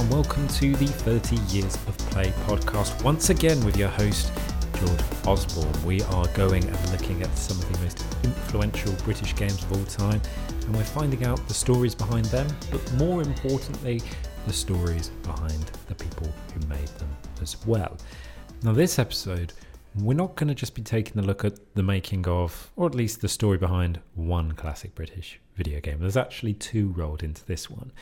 Everyone. Welcome to the 30 Years of Play podcast. Once again, with your host, George Osborne. We are going and looking at some of the most influential British games of all time, and we're finding out the stories behind them, but more importantly, the stories behind the people who made them as well. Now, this episode, we're not going to just be taking a look at the making of, or at least the story behind one classic British video game. There's actually two rolled into this one.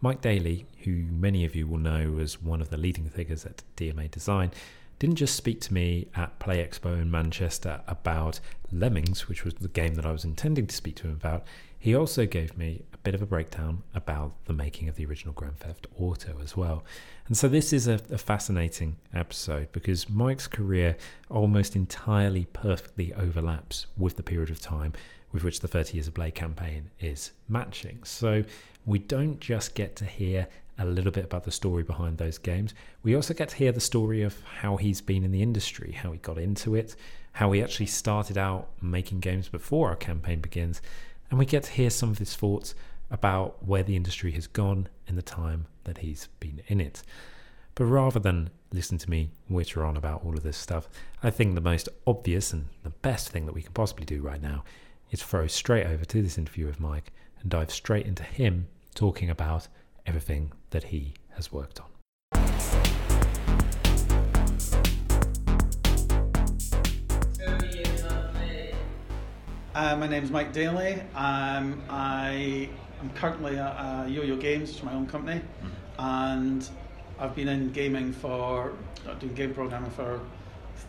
Mike Dailly, who many of you will know as one of the leading figures at DMA Design, didn't just speak to me at Play Expo in Manchester about Lemmings, which was the game that I was intending to speak to him about. He also gave me a bit of a breakdown about the making of the original Grand Theft Auto as well. And so this is a, a fascinating episode because Mike's career almost entirely perfectly overlaps with the period of time with which the 30 Years of Play campaign is matching. So we don't just get to hear a little bit about the story behind those games. We also get to hear the story of how he's been in the industry, how he got into it, how he actually started out making games before our campaign begins, and we get to hear some of his thoughts about where the industry has gone in the time that he's been in it. But rather than listen to me witter on about all of this stuff, I think the most obvious and the best thing that we can possibly do right now is throw straight over to this interview with Mike and dive straight into him talking about everything that he has worked on. Uh, my name is Mike Dailly. Um, I am currently at uh, Yo-Yo Games, which is my own company, mm-hmm. and I've been in gaming for doing game programming for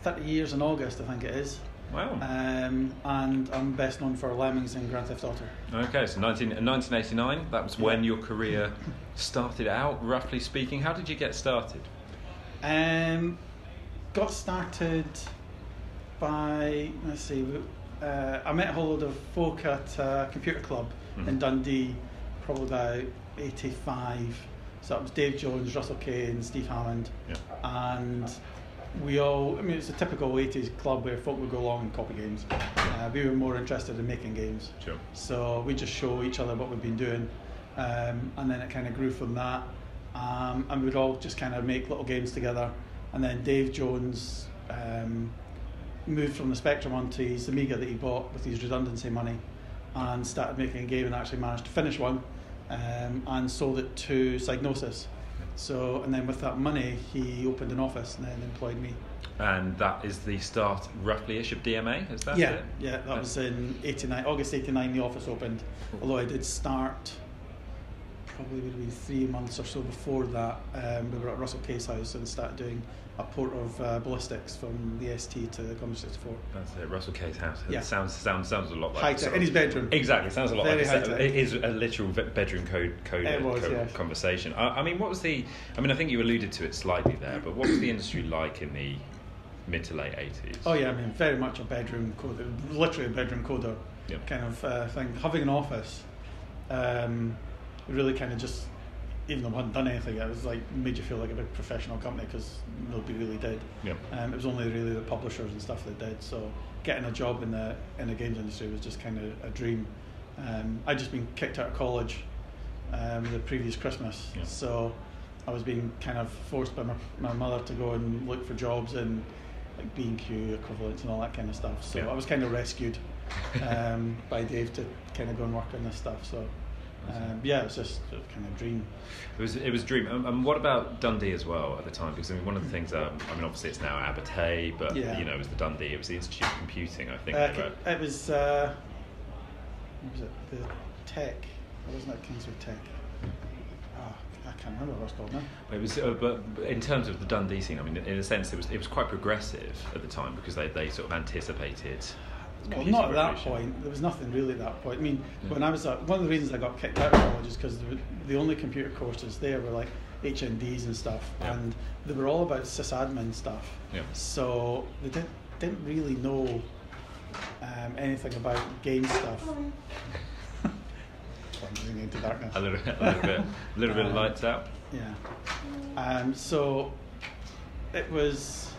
30 years in August, I think it is. Wow. Um, and I'm best known for Lemmings and Grand Theft Auto. Okay, so 19, 1989, that was when your career started out, roughly speaking. How did you get started? Um, got started by, let's see, uh, I met a whole load of folk at a Computer Club mm-hmm. in Dundee, probably about 85. So it was Dave Jones, Russell Kay, Steve Hammond, yeah. and we all, I mean, it's a typical 80s club where folk would go along and copy games. Uh, we were more interested in making games. Sure. So we just show each other what we've been doing. Um, and then it kind of grew from that. Um, and we'd all just kind of make little games together. And then Dave Jones um, moved from the Spectrum onto his Amiga that he bought with his redundancy money and started making a game and actually managed to finish one um, and sold it to Psygnosis so, and then with that money, he opened an office and then employed me. And that is the start, roughly ish, of DMA, is that yeah, it? Yeah, that was in 89, August 89, the office opened. Although I did start probably would have been three months or so before that. Um, we were at Russell Kay's house and started doing a port of uh, Ballistix from the ST to the Commodore 64. That's it, Russell Kay's house. Yeah. Sounds, sounds, sounds a lot like... High tech, in his bedroom. Exactly, sounds a lot Very like... It is a literal bedroom code, code, was, code yeah. conversation. I, I mean, what was the... I mean, I think you alluded to it slightly there, but what was the industry like in the mid to late 80s? Oh yeah, I mean, very much a bedroom coder, literally a bedroom coder yep. kind of uh, thing. Having an office um, really kind of just even though I hadn't done anything, it was like made you feel like a big professional company because nobody really did. Yep. Um, it was only really the publishers and stuff that did. So getting a job in the in the games industry was just kind of a dream. Um, I'd just been kicked out of college um, the previous Christmas, yep. so I was being kind of forced by my, my mother to go and look for jobs in like B and Q equivalents and all that kind of stuff. So yep. I was kind of rescued um, by Dave to kind of go and work on this stuff. So um, yeah, it was just a kind of dream. It was it was a dream. And um, um, what about Dundee as well at the time? Because I mean, one of the things. Um, I mean, obviously it's now Abertay, but yeah. you know, it was the Dundee. It was the Institute of Computing, I think. Uh, it was. Uh, what was it? The Tech. Or wasn't that Kingsway Tech? Oh, I can't remember what it was called now. It was, uh, but in terms of the Dundee scene, I mean, in a sense, it was it was quite progressive at the time because they, they sort of anticipated well, not at that point. There was nothing really at that point. I mean, yeah. when I was at, one of the reasons I got kicked out of college is because the, the, only computer courses there were like HNDs and stuff, yeah. and they were all about sysadmin stuff. Yeah. So they didn't didn't really know um, anything about game stuff. Plunging into darkness. A little, a little bit, a little bit of um, lights out. Yeah. Um, so it was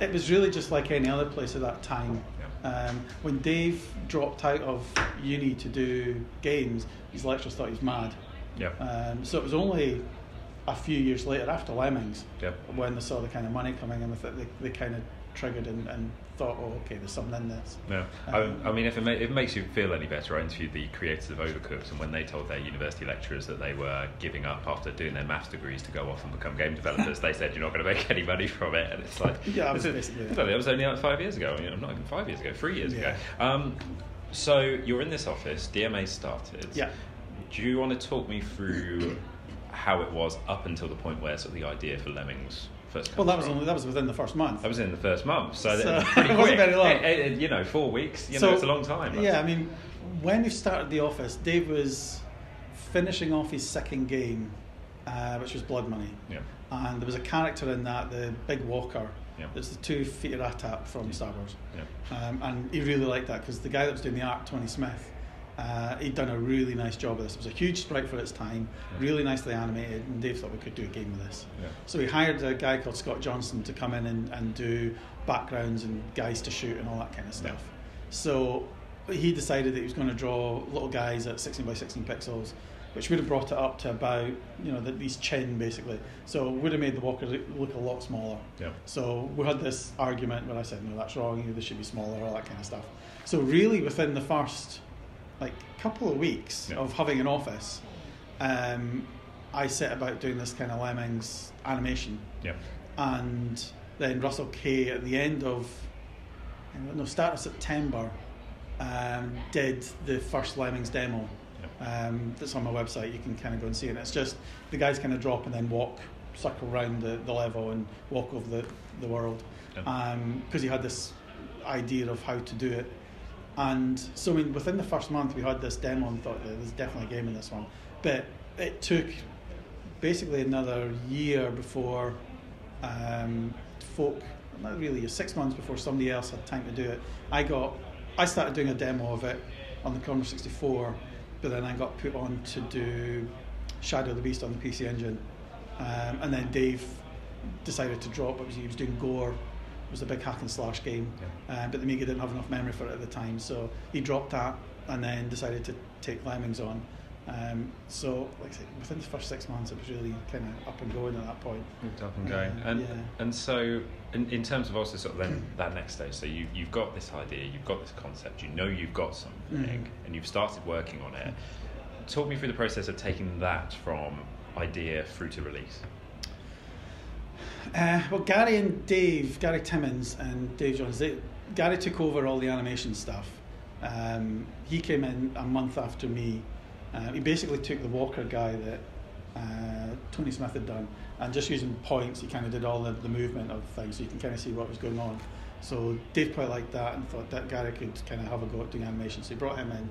it was really just like any other place at that time. Um, when Dave dropped out of uni to do games, his lecturers thought he was mad. Yeah. Um, so it was only a few years later, after Lemmings, Yep. when they saw the kind of money coming in with it, they, they kind of triggered and, and thought, oh, okay, there's something in this. No, Um, I, I mean, if it, ma- if it makes you feel any better, I interviewed the creators of Overcooked, and when they told their university lecturers that they were giving up after doing their maths degrees to go off and become game developers, they said you're not going to make any money from it, and it's like, Yeah, was is- it. I That was only like five years ago. I mean, not even five years ago, three years Yeah. ago. Um, so you're in this office. DMA started. Yeah. Do you want to talk me through how it was up until the point where sort of the idea for Lemmings first? Well, that was from? only that was within the first month. That was in the first month, so, So, that it wasn't very long. Eh, eh, you know, four weeks. You know, it's a long time. Yeah, I mean, when we started the office, Dave was finishing off his second game, uh, which was Blood Money. Yeah. And there was a character in that, the Big Walker. Yeah. That's the two feet of Ratap from Star Wars. Yeah. Um, and he really liked that because the guy that was doing the art, Tony Smith, uh, he'd done a really nice job of this. It was a huge sprite for its time, Yeah. really nicely animated, and Dave thought we could do a game with this. Yeah. So he hired a guy called Scott Johnson to come in and, and do backgrounds and guys to shoot and all that kind of stuff. So he decided that he was going to draw little guys at 16 by 16 pixels, which would have brought it up to about, you know, the, these chin basically. So would have made the walker look a lot smaller. Yeah. So we had this argument where I said, no, that's wrong, you know, they should be smaller, all that kind of stuff. So really within the first like a couple of weeks Yeah. of having an office, um, I set about doing this kind of Lemmings animation. Yeah. And then Russell Kay at the end of no start of September um, did the first Lemmings demo. Um, that's on my website. You can kind of go and see it. It's just the guys kind of drop and then walk, circle around the, the level and walk over the, the world. Yeah. Because he had this idea of how to do it. And so, I mean, within the first month, we had this demo and thought that there's definitely a game in this one. But it took basically another year before um, folk, not really, six months before somebody else had time to do it. I got, I started doing a demo of it on the Commodore 64, but then I got put on to do Shadow of the Beast on the PC Engine, um, and then Dave decided to drop. Was he was doing Gore. It was a big hack and slash game, uh, but the Amiga didn't have enough memory for it at the time, so he dropped that and then decided to take Lemmings on. Um, so, like I said, within the first six months, it was really kind of up and going at that point. Moved up and going. Uh, and yeah. and so in, in terms of also sort of then that next stage, so you you've got this idea, you've got this concept, you know you've got something, Mm. and you've started working on it. Talk me through the process of taking that from idea through to release. Uh, well, Gary and Dave, Gary Timmins and Dave Jones, they, Gary took over all the animation stuff. Um, he came in a month after me. Uh, he basically took the Walker guy that uh, Tony Smith had done and just using points, he kind of did all the, the movement of things so you can kind of see what was going on. So Dave quite liked that and thought that Gary could kind of have a go at doing animation. So he brought him in.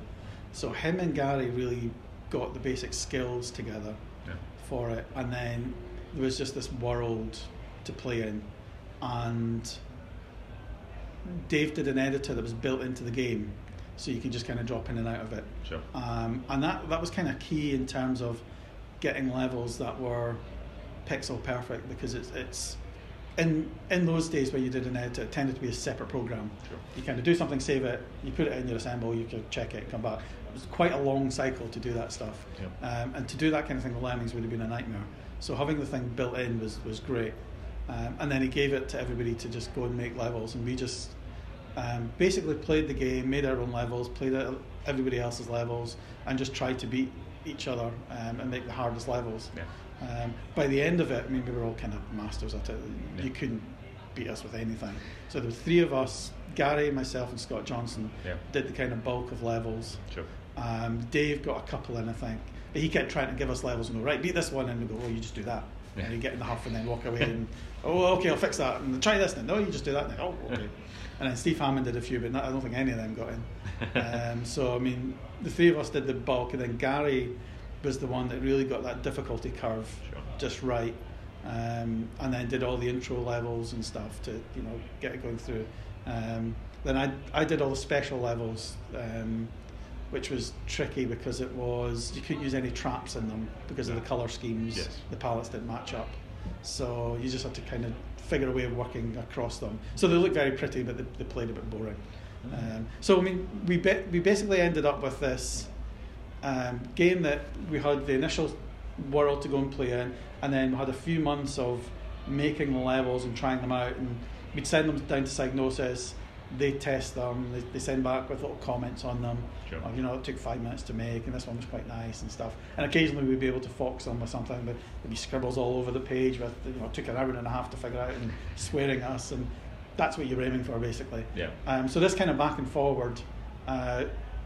So him and Gary really got the basic skills together Yeah. for it, and then there was just this world to play in, and Dave did an editor that was built into the game, so you could just kind of drop in and out of it, Sure. um, and that that was kind of key in terms of getting levels that were pixel perfect because it's it's in in those days where you did an editor, it tended to be a separate program. Sure. You kind of do something, save it, you put it in your assemble, you could check it, come back. It was quite a long cycle to do that stuff. Yep. Um, and to do that kind of thing with Lemmings would have been a nightmare. So having the thing built in was, was great. Um, and then he gave it to everybody to just go and make levels. And we just um, basically played the game, made our own levels, played everybody else's levels, and just tried to beat each other um, and make the hardest levels. Yeah. Um, by the end of it, I mean, we were all kind of masters at it. Yeah. You couldn't beat us with anything. So there were three of us, Gary, myself, and Scott Johnson, Yeah. did the kind of bulk of levels. Sure. Um, Dave got a couple in, I think. But he kept trying to give us levels and go, right, beat this one, and we go, oh, you just do that. Yeah. And you get in the huff and then walk away and, oh, okay, I'll fix that. And try this then. No, you just do that. And then, oh, okay. and then Steve Hammond did a few, but not, I don't think any of them got in. um, so, I mean, the three of us did the bulk, and then Gary was the one that really got that difficulty curve Sure. just right. Um, and then did all the intro levels and stuff to you know get it going through. Um, then I I did all the special levels, um, which was tricky because it was you couldn't use any traps in them because of the color schemes. Yes. The palettes didn't match up, so you just had to kind of figure a way of working across them. So they looked very pretty, but they, they played a bit boring. Um, so I mean, we be, we basically ended up with this um, game that we had the initial world to go and play in, and then we had a few months of making the levels and trying them out, and we'd send them down to Psygnosis. They test them. They, they send back with little comments on them. Sure. Of, you know, it took five minutes to make, and this one was quite nice and stuff. And occasionally we'd be able to fox them with something, but there'd be scribbles all over the page. With you know, it took an hour and a half to figure out and swearing us, and that's what you're aiming for basically. Yeah. Um, so this kind of back and forward uh,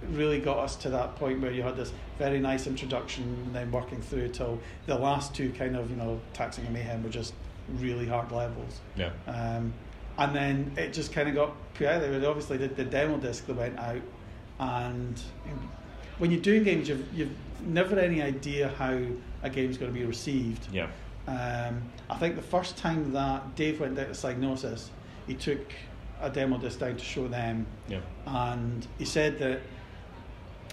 really got us to that point where you had this very nice introduction, and then working through till the last two kind of you know taxing and mayhem were just really hard levels. Yeah. Um, and then it just kind of got put out there. We obviously did the demo disc that went out, and when you're doing games, you've you've never any idea how a game's going to be received. Yeah. Um, I think the first time that Dave went down to Psygnosis, he took a demo disc down to show them, Yeah. and he said that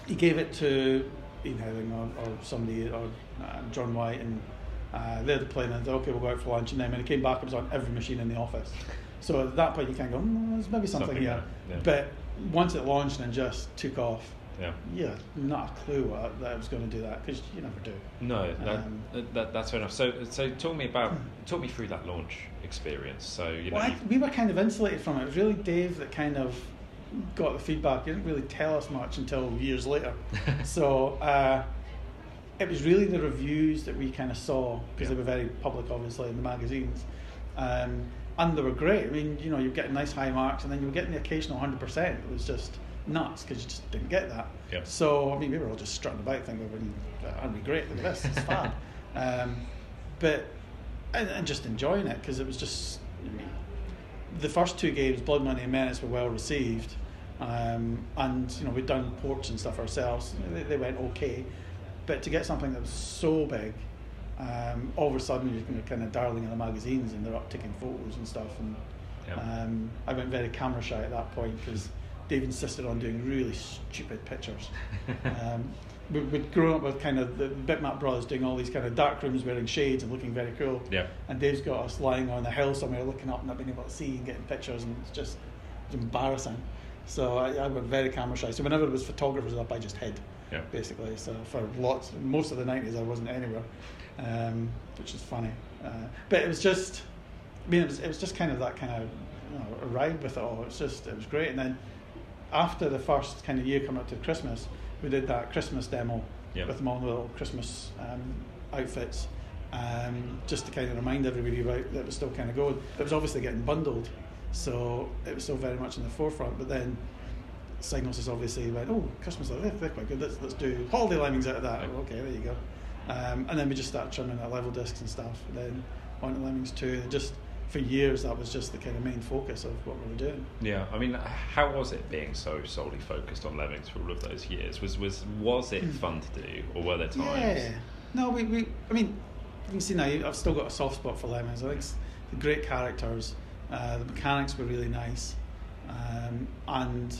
he gave it to Ian Howling or, or somebody or uh, John White, and uh, they're the playing, and they said, okay, we'll go out for lunch. And then when he came back, it was on every machine in the office. So at that point, you kind of go, mm, there's maybe something, Something here. yeah. But once it launched and just took off, Yeah. yeah, not a clue what, that I was going to do that because you never do. No, that, Um, that, that's fair enough. So, so talk me about, talk me through that launch experience. So, you know, Well, I, we were kind of insulated from it. It was really Dave that kind of got the feedback. He didn't really tell us much until years later. so uh, it was really the reviews that we kind of saw because Yeah. they were very public, obviously, in the magazines. Um, and they were great. I mean, you know, you getting nice high marks, and then you were getting the occasional hundred percent. It was just nuts because you just didn't get that. Yeah. So I mean, we were all just strutting about, thinking, "Well, "Aren't we great? Look at this, it's fab." um, but and, and just enjoying it because it was just I mean, the first two games, Blood Money and Menace, were well received, um, and you know we'd done ports and stuff ourselves. They, they went okay, but to get something that was so big, um, all of a sudden you're kind of darling in the magazines and they're up taking photos and stuff. And Yeah. um, I went very camera shy at that point because Dave insisted on doing really stupid pictures. um, we, we'd grown up with kind of the Bitmap brothers doing all these kind of dark rooms wearing shades and looking very cool. Yeah. And Dave's got us lying on a hill somewhere looking up and not being able to see and getting pictures, and it's just it's embarrassing. So I, I went very camera shy. So whenever there was photographers up, I just hid, Yeah. basically. So for lots, most of the 90s, I wasn't anywhere, um, which is funny. Uh, but it was just, I mean, it was, it was just kind of that kind of you know, a ride with it all. It's just, it was great. And then after the first kind of year coming up to Christmas, we did that Christmas demo Yeah. with them all in the little Christmas um, outfits, um, just to kind of remind everybody about that it was still kind of going. It was obviously getting bundled, so it was still very much in the forefront. But then Psygnosis obviously went, oh, Christmas, they're, they're quite good. Let's, let's do Holiday Lemmings out of that. Okay, there you go. Um, and then we just started churning out level discs and stuff. And then on to Lemmings 2. Just for years, that was just the kind of main focus of what we were doing. Yeah, I mean, how was it being so solely focused on Lemmings for all of those years? Was was was it fun to do, or were there times? Hmm. Yeah. No, we, we I mean, you can see now I've still got a soft spot for Lemmings. I think it's great characters. Uh, the mechanics were really nice, um, and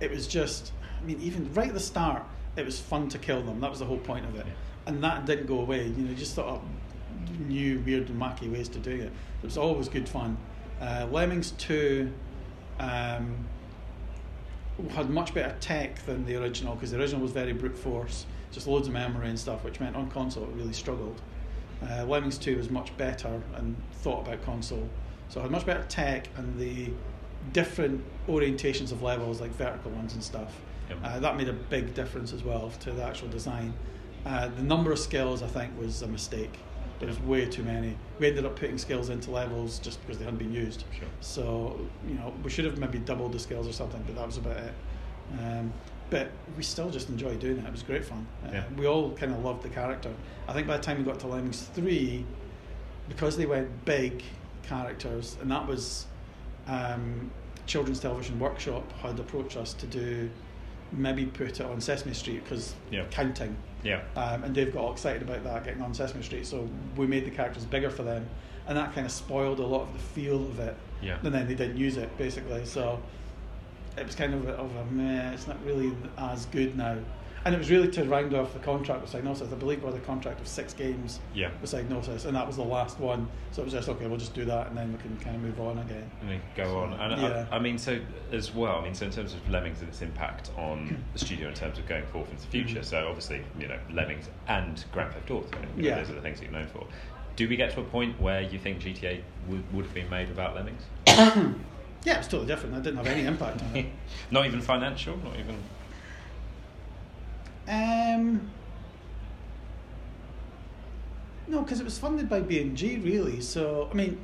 it was just. I mean, even right at the start, it was fun to kill them. That was the whole point of it, Yeah. And that didn't go away. You know, just thought of new, weird, and wacky ways to do it. It was always good fun. Uh, Lemmings two. Um, had much better tech than the original because the original was very brute force, just loads of memory and stuff, which meant on console it really struggled. Uh, Lemmings 2 was much better and thought about console, so it had much better tech and the different orientations of levels, like vertical ones and stuff. Yep. Uh, that made a big difference as well to the actual design. Uh, the number of skills, I think, was a mistake. There was way too many. We ended up putting skills into levels just because they hadn't been used. Sure. So you know, we should have maybe doubled the skills or something, but that was about it. Um, but we still just enjoyed doing it. It was great fun. Uh, Yeah. We all kind of loved the character. I think by the time we got to Lemmings three, because they went big characters, and that was um, Children's Television Workshop had approached us to do maybe put it on Sesame Street because Yeah. counting. Yeah. Um, and Dave got all excited about that getting on Sesame Street, so we made the characters bigger for them, and that kind of spoiled a lot of the feel of it. Yeah. And then they didn't use it basically, so it was kind of a, of a meh. It's not really as good now. And it was really to round off the contract with Psygnosis. I believe we had a contract of six games Yeah. with Psygnosis, and that was the last one. So it was just okay. We'll just do that, and then we can kind of move on again. And then go on. And Yeah. I, I mean, so as well, I mean, so in terms of Lemmings and its impact on the studio in terms of going forth into the future, Mhm. so obviously, you know, Lemmings and Grand Theft Auto, you know, Yeah. those are the things that you're known for. Do we get to a point where you think GTA would, would have been made without Lemmings? Yeah, it's totally different. That didn't have any impact on it. not even financial, not even. Um, no, because it was funded by BMG really. So I mean,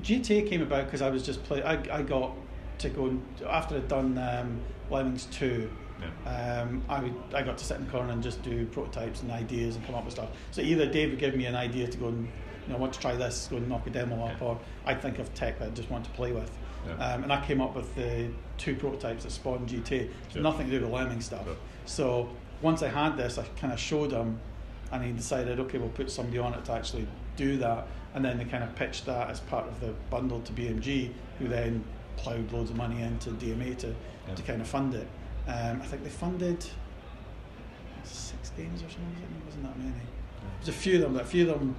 GTA came about because I was just play. I, I got to go and, after I'd done um, Lemmings two. Yeah. Um, I would, I got to sit in the corner and just do prototypes and ideas and come up with stuff. So either Dave would give me an idea to go and you know I want to try this, go and knock a demo up, or I'd think of tech that I just want to play with. Yeah. Um, and I came up with the two prototypes that spawned GTA. Sure. Nothing to do with Lemming stuff. Sure. So once I had this, I kind of showed him, and he decided, okay, we'll put somebody on it to actually do that. And then they kind of pitched that as part of the bundle to BMG, who then ploughed loads of money into DMA to, Yeah. to kind of fund it. Um, I think they funded six games or something. It wasn't that many. There's a few of them. But a few of them,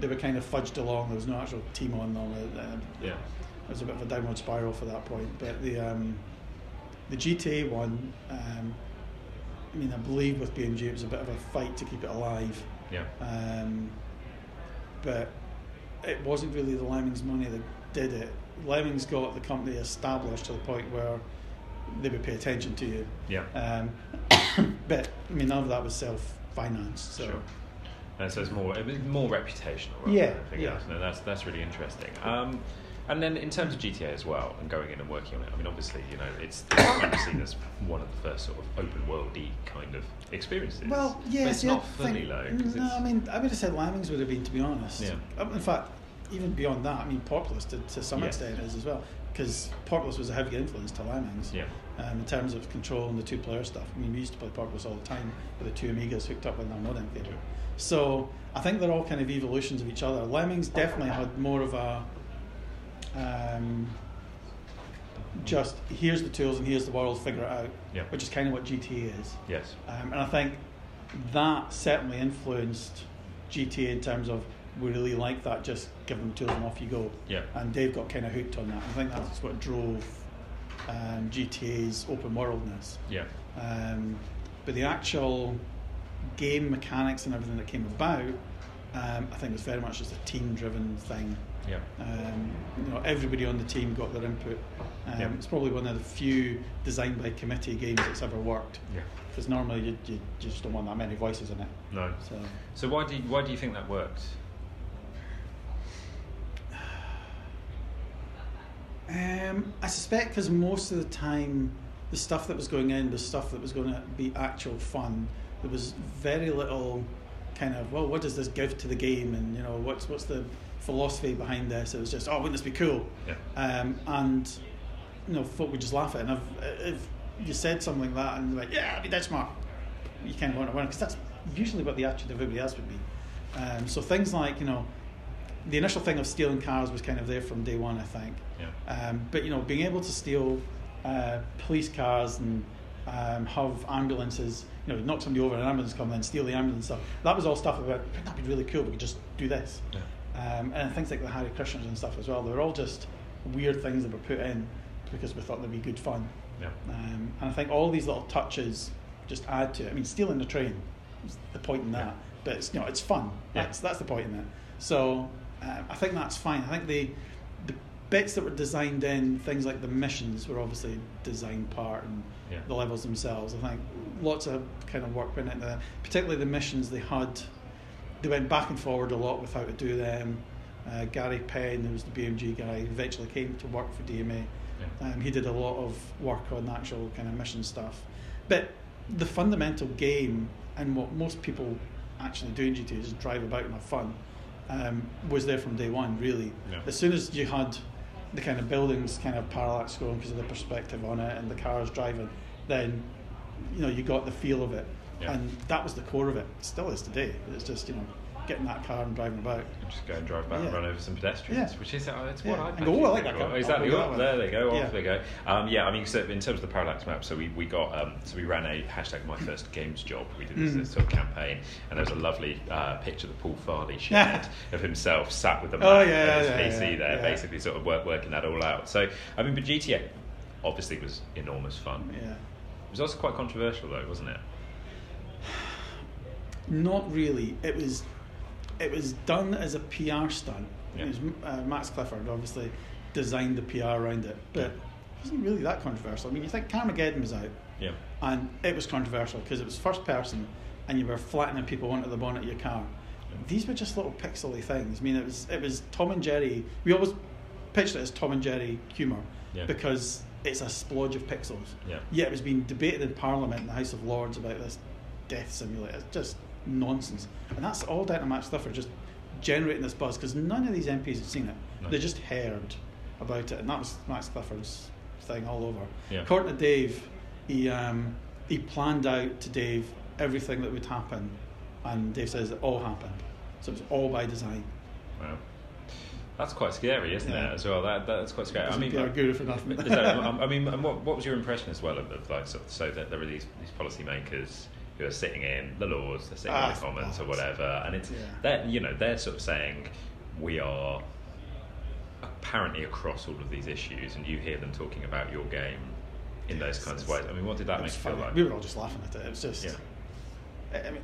they were kind of fudged along. There was no actual team on them. Uh, uh, Yeah. it was a bit of a downward spiral for that point. But the um, the GTA one, um, I mean, I believe with BMG it was a bit of a fight to keep it alive. Yeah. Um, but it wasn't really the Lemmings money that did it. Lemmings got the company established to the point where they would pay attention to you. Yeah. Um, but I mean, none of that was self-financed. So Sure. And so it's more it was more reputational rather Yeah, than yeah. else. No, that's that's really interesting. Um, and then in terms of GTA as well, and going in and working on it, I mean, obviously, you know, it's, it's kind of seen as one of the first sort of open worldy kind of experiences. Well, But yeah, it's not I fully though. 'cause No, I mean, I would have said Lemmings would have been, to be honest. Yeah. Um, In fact, even beyond that, I mean, Populous to, to some extent is as well, because Populous was a heavy influence to Lemmings. Yeah. Um, in terms of control and the two-player stuff. I mean, we used to play Populous all the time with the two Amigas hooked up with our modem theatre. So I think they're all kind of evolutions of each other. Lemmings definitely had more of a um, just here's the tools and here's the world, figure it out, Yeah. which is kind of what GTA is. Yes. Um, and I think that certainly influenced GTA in terms of we really like that, just give them the tools and off you go. Yeah. And Dave got kind of hooked on that. I think that's what drove um, GTA's open worldness. Yeah. Um, but the actual game mechanics and everything that came about, um, I think was very much just a team driven thing. Yeah. Um, you know, everybody on the team got their input. Um, Yeah. It's probably one of the few designed by committee games that's ever worked. Yeah. Because normally you, you, you just don't want that many voices in it. No. So So why do you, why do you think that worked? um, I suspect because most of the time the stuff that was going in was stuff that was going to be actual fun. There was very little kind of well, what does this give to the game, and you know what's what's the philosophy behind this? It was just oh, wouldn't this be cool? Yeah. Um, and you know, folk would just laugh at it. And if, if you said something like that and they're like, yeah, I'd be dead smart, you kind of want to win because that's usually what the attitude of everybody else would be. Um, so things like, you know, the initial thing of stealing cars was kind of there from day one, I think. Yeah. Um, but, you know, being able to steal uh, police cars and um, have ambulances, you know, knock somebody over and an ambulance come and steal the ambulance stuff, that was all stuff about, that'd be really cool, we could just do this. Yeah. Um, and things like the Hare Krishnas and stuff as well. They were all just weird things that were put in because we thought they'd be good fun. Yeah. Um, and I think all these little touches just add to it. I mean, stealing the train is the point in that, Yeah. but it's you know it's fun. Yeah. That's that's the point in it. So um, I think that's fine. I think the the bits that were designed in things like the missions were obviously design part and Yeah. the levels themselves. I think lots of kind of work went into that. Particularly the missions they had. They went back and forward a lot with how to do them. Uh, Gary Penn, who was the BMG guy, eventually came to work for DMA. Yeah. Um, he did a lot of work on actual kind of mission stuff. But the fundamental game and what most people actually do in GTA is drive about and have fun um, was there from day one, really. Yeah. As soon as you had the kind of buildings kind of parallax going because of the perspective on it and the cars driving, then you know you got the feel of it. Yeah. And that was the core of it. Still is today. It's just, you know, get in that car and driving about. Just go and drive back Yeah. and run over some pedestrians, Yeah. which is uh, it's Yeah. what I And go, "Oh, I like that car. Exactly. Oh, that one." there they go. Off Yeah. they go. Um, yeah, I mean, so in terms of the parallax map, so we, we got um, so we ran a hashtag my first games job. We did this, Mm. this sort of campaign, and there was a lovely uh, picture that Paul Farley shared of himself sat with the map Oh, and yeah, his yeah, PC yeah, there, yeah. basically sort of work, working that all out. So I mean, but GTA obviously was enormous fun. Yeah. It was also quite controversial though, wasn't it? Not really. It was it was done as a PR stunt. Yeah. It was, uh, Max Clifford obviously designed the PR around it, but Yeah. it wasn't really that controversial. I mean, you think Carmageddon was out, Yeah. and it was controversial because it was first person, and you were flattening people onto the bonnet of your car. These were just little pixely things. I mean, it was it was Tom and Jerry. We always pitched it as Tom and Jerry humour Yeah. because it's a splodge of pixels. Yeah. Yet it was being debated in Parliament in the House of Lords about this death simulator. It's just nonsense. And that's all down to Max Clifford just generating this buzz because none of these MPs had seen it. No. They just heard about it. And that was Max Clifford's thing all over. Yeah. According to Dave, he, um, he planned out to Dave everything that would happen. And Dave says it all happened. So it was all by design. Wow. That's quite scary, isn't Yeah. it? As well, that that's quite scary. I mean, PR guru for nothing. That- I mean, and what, what was your impression as well of, of like so, so that there are these these policymakers who are sitting in the Lords, they're sitting Ah, in the Commons or whatever, and it's Yeah. they're you know they're sort of saying we are apparently across all of these issues, and you hear them talking about your game in those kinds of ways. I mean, what did that make you feel like? We were all just laughing at it. It was just, Yeah. I mean,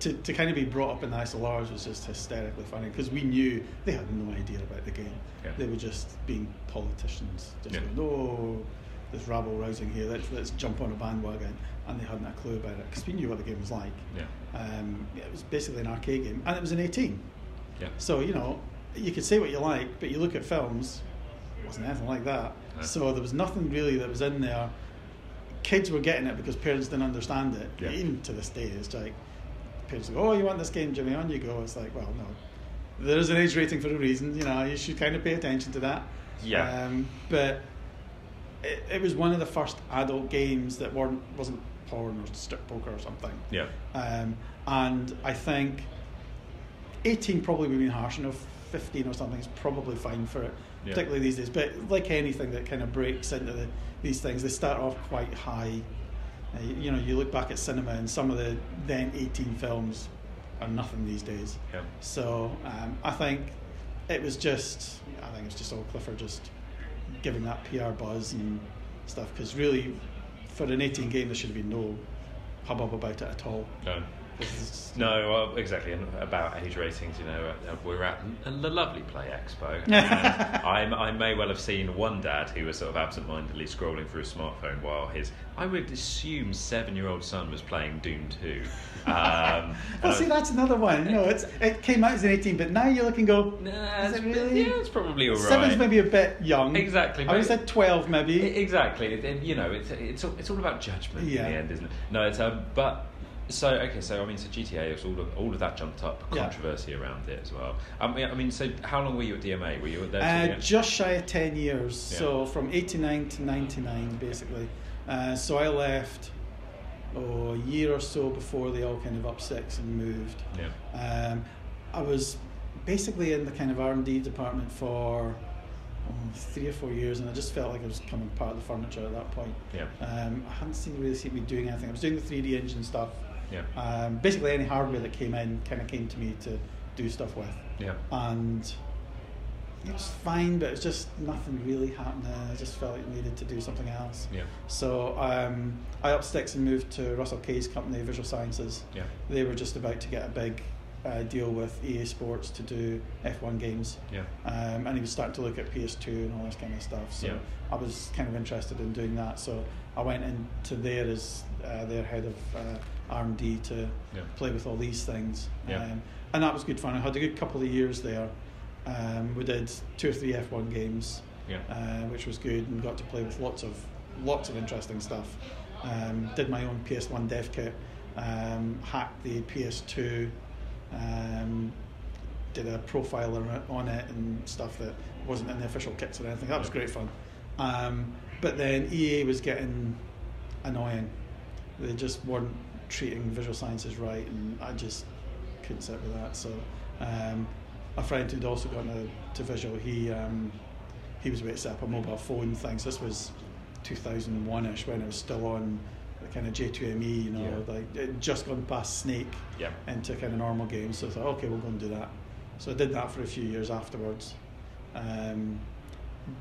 to, to kind of be brought up in the Lords was just hysterically funny because we knew they had no idea about the game. Yeah. They were just being politicians, just Yeah. going, no, there's rabble rousing here. Let's let's jump on a bandwagon, and they hadn't a clue about it because we knew what the game was like. Yeah, Um, it was basically an arcade game, and it was an 18. yeah, So you know, you could say what you like, but you look at films, it wasn't anything like that. So there was nothing really that was in there. Kids were getting it because parents didn't understand it. Yeah. Even to this day, it's like parents go, "Oh, you want this game, Jimmy? On you go." It's like, well, no. There is an age rating for a reason. You know, you should kind of pay attention to that. Yeah. Um, but it, it was one of the first adult games that weren't wasn't porn or strip poker or something. yeah, Um, and I think 18 probably would have been harsh enough. 15 or something is probably fine for it, Yeah. particularly these days. But like anything that kind of breaks into the, these things, they start off quite high. Uh, you, you know, you look back at cinema and some of the then 18 films are nothing these days. yeah. So um, I think it was just, I think it's just all Clifford just giving that PR buzz and stuff. Because really, for an 18 game, there should have been no hubbub about it at all. No, well, exactly. And about age ratings, you know, uh, we're at the lovely Play Expo. and I, I may well have seen one dad who was sort of absent-mindedly scrolling through a smartphone while his, I would assume, seven-year-old son was playing Doom 2. Um, well, I- see, that's another one. You know, it's it came out as an 18, but now you look and go, Nah, is it really? Yeah, it's probably all right. Seven's maybe a bit young. Exactly, I would said 12 maybe. Exactly. You know, it's it's all, it's all about judgment Yeah. in the end, isn't it? No, it's um, but so okay. So I mean, so GTA was all of all of that jumped up Yeah. controversy around it as well. I mean, I mean, so how long were you at DMA? Were you there? Uh, the just shy of 10 years. Yeah. So from 89 to 99, basically. Uh, so I left oh, a year or so before they all kind of up six and moved. yeah. Um, I was basically in the kind of R and D department for three or four years, and I just felt like I was becoming part of the furniture at that point. Yeah. Um, I hadn't seen really seen me doing anything. I was doing the three D engine stuff. Yeah. Um, basically, any hardware that came in kind of came to me to do stuff with, Yeah. and it was fine, but it was just nothing really happening. I just felt like I needed to do something else. Yeah. So um, I up sticks and moved to Russell Kay's company, Visual Sciences Yeah. they were just about to get a big uh, deal with EA Sports to do F1 games. Yeah. Um, and he was starting to look at PS2 and all this kind of stuff. So Yeah. I was kind of interested in doing that. So I went into there as uh, their head of uh, R&D to Yeah. play with all these things. Yeah. Um, and that was good fun. I had a good couple of years there. Um, we did two or three F1 games, Yeah. uh, which was good, and got to play with lots of lots of interesting stuff. Um, did my own PS1 dev kit, um, hacked the PS2, um, did a profiler on it and stuff that wasn't in the official kits or anything. That was great fun. Um, but then EA was getting annoying. They just weren't treating visual sciences right, and I just couldn't sit with that. So um, a friend who'd also gone to, to visual, he um, he was about to set up a mobile phone thing. So this was 2001ish when it was still on the kind of J2ME, you know, yeah. like it just gone past Snake yeah. into kind of normal games. So I thought, okay, we'll go and do that. So I did that for a few years afterwards. Um,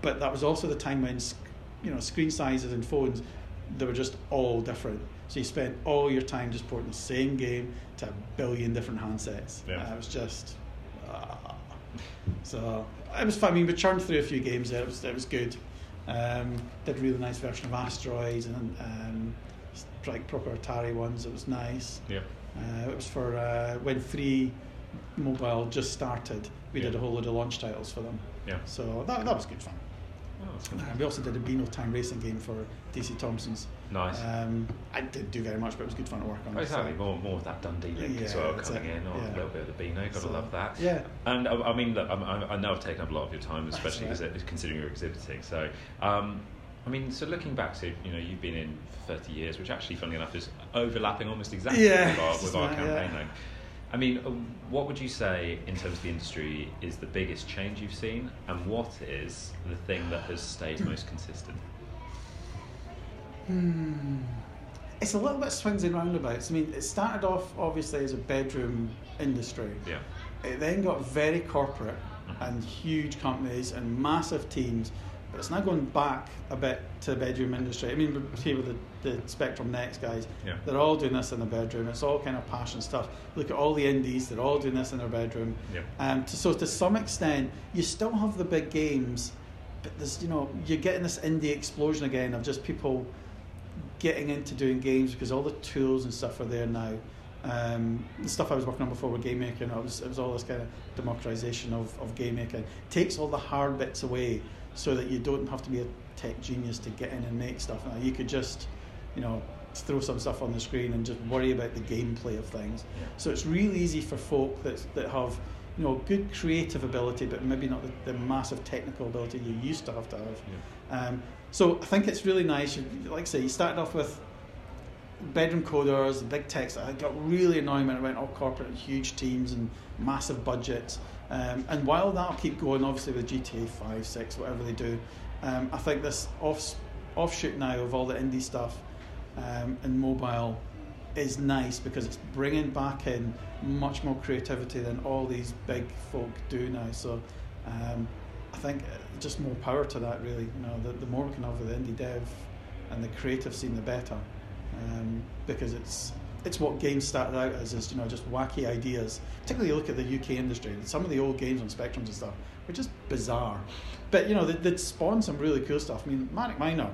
but that was also the time when, you know, screen sizes and phones, they were just all different. So you spent all your time just porting the same game to a billion different handsets. Yeah. It was just. Uh, so it was fun. I mean, we churned through a few games there. It was, it was good. Um, did a really nice version of Asteroids and um, like proper Atari ones. It was nice. Yeah. Uh, it was for uh, when free mobile just started. We yeah. did a whole load of launch titles for them. Yeah. So that, that was good fun. Oh, uh, we also did a Beano Time racing game for DC Thomson's. Nice. Um, I didn't do very much, but it was good fun to work on. Exactly. So. More, more of that Dundee link yeah, as well coming it. in, or yeah. a little bit of the Beano. Got to so, love that. Yeah. And I, I mean, look, I, I know I've taken up a lot of your time, especially right. considering you're exhibiting. So, um, I mean, so looking back to you know you've been in for 30 years, which actually, funnily enough, is overlapping almost exactly yeah, with our, with our campaign. Yeah. I mean, uh, what would you say in terms of the industry is the biggest change you've seen, and what is the thing that has stayed most consistent? Hmm. It's a little bit swings and roundabouts. I mean, it started off obviously as a bedroom industry. Yeah. It then got very corporate mm-hmm. and huge companies and massive teams but it's now going back a bit to the bedroom industry. I mean, here with the, the Spectrum Next guys, yeah. they're all doing this in the bedroom. It's all kind of passion stuff. Look at all the indies; they're all doing this in their bedroom. Yeah. Um, to, so to some extent, you still have the big games, but there's you know you're getting this indie explosion again of just people getting into doing games because all the tools and stuff are there now. Um, the stuff I was working on before with game making, it was, it was all this kind of democratization of, of game making. Takes all the hard bits away so that you don't have to be a tech genius to get in and make stuff. Now you could just, you know, throw some stuff on the screen and just worry about the gameplay of things. So it's really easy for folk that that have, you know, good creative ability, but maybe not the, the massive technical ability you used to have to have. Yeah. Um, so I think it's really nice. You, like I say, you started off with bedroom coders, the big techs. I got really annoying when it went all corporate and huge teams and massive budgets. Um, and while that'll keep going, obviously with GTA 5, 6, whatever they do, um, I think this off, offshoot now of all the indie stuff um, and mobile is nice because it's bringing back in much more creativity than all these big folk do now. So um, I think uh, just more power to that, really. You know, the, the more we can have with indie dev and the creative scene, the better. Um, because it's it's what games started out as, is you know just wacky ideas. Particularly, you look at the UK industry. Some of the old games on Spectrums and stuff were just bizarre, but you know they, would spawned some really cool stuff. I mean, Manic Miner.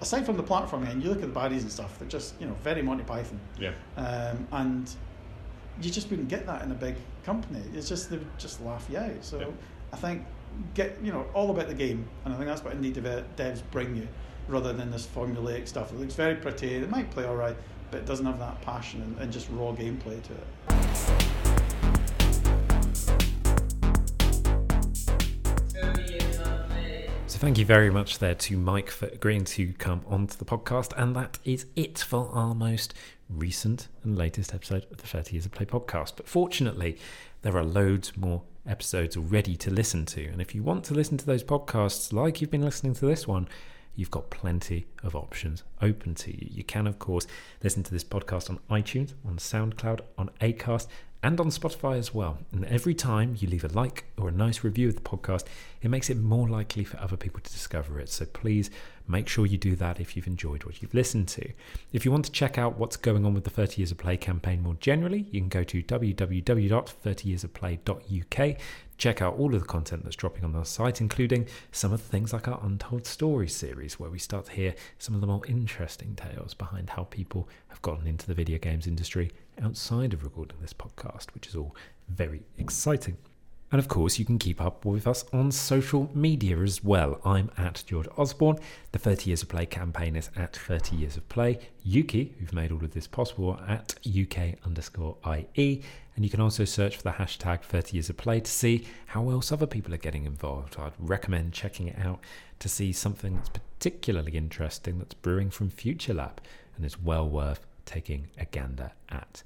Aside from the platform end, you look at the baddies and stuff. They're just you know very Monty Python. Yeah. Um, and you just wouldn't get that in a big company. It's just they would just laugh you out. So yeah. I think get you know all about the game, and I think that's what indie devs bring you, rather than this formulaic stuff. It looks very pretty. It might play all right, but it doesn't have that passion and, and just raw gameplay to it. Thank you very much there to Mike for agreeing to come onto the podcast, and that is it for our most recent and latest episode of the 30 Years of Play podcast. But fortunately, there are loads more episodes already to listen to, and if you want to listen to those podcasts like you've been listening to this one, you've got plenty of options open to you. You can, of course, listen to this podcast on iTunes, on SoundCloud, on Acast, and on Spotify as well. And every time you leave a like or a nice review of the podcast, it makes it more likely for other people to discover it. So please make sure you do that if you've enjoyed what you've listened to. If you want to check out what's going on with the 30 Years of Play campaign more generally, you can go to www.30yearsofplay.uk Check out all of the content that's dropping on our site, including some of the things like our Untold Stories series, where we start to hear some of the more interesting tales behind how people have gotten into the video games industry outside of recording this podcast, which is all very exciting. And of course, you can keep up with us on social media as well. I'm at George Osborne. The 30 Years of Play campaign is at 30 Years of Play. Ukie, who've made all of this possible, at UK underscore IE. And you can also search for the hashtag 30 Years of Play to see how else other people are getting involved. I'd recommend checking it out to see something that's particularly interesting that's brewing from Future Lab and is well worth taking a gander at.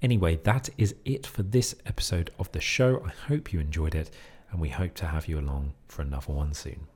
Anyway, that is it for this episode of the show. I hope you enjoyed it, and we hope to have you along for another one soon.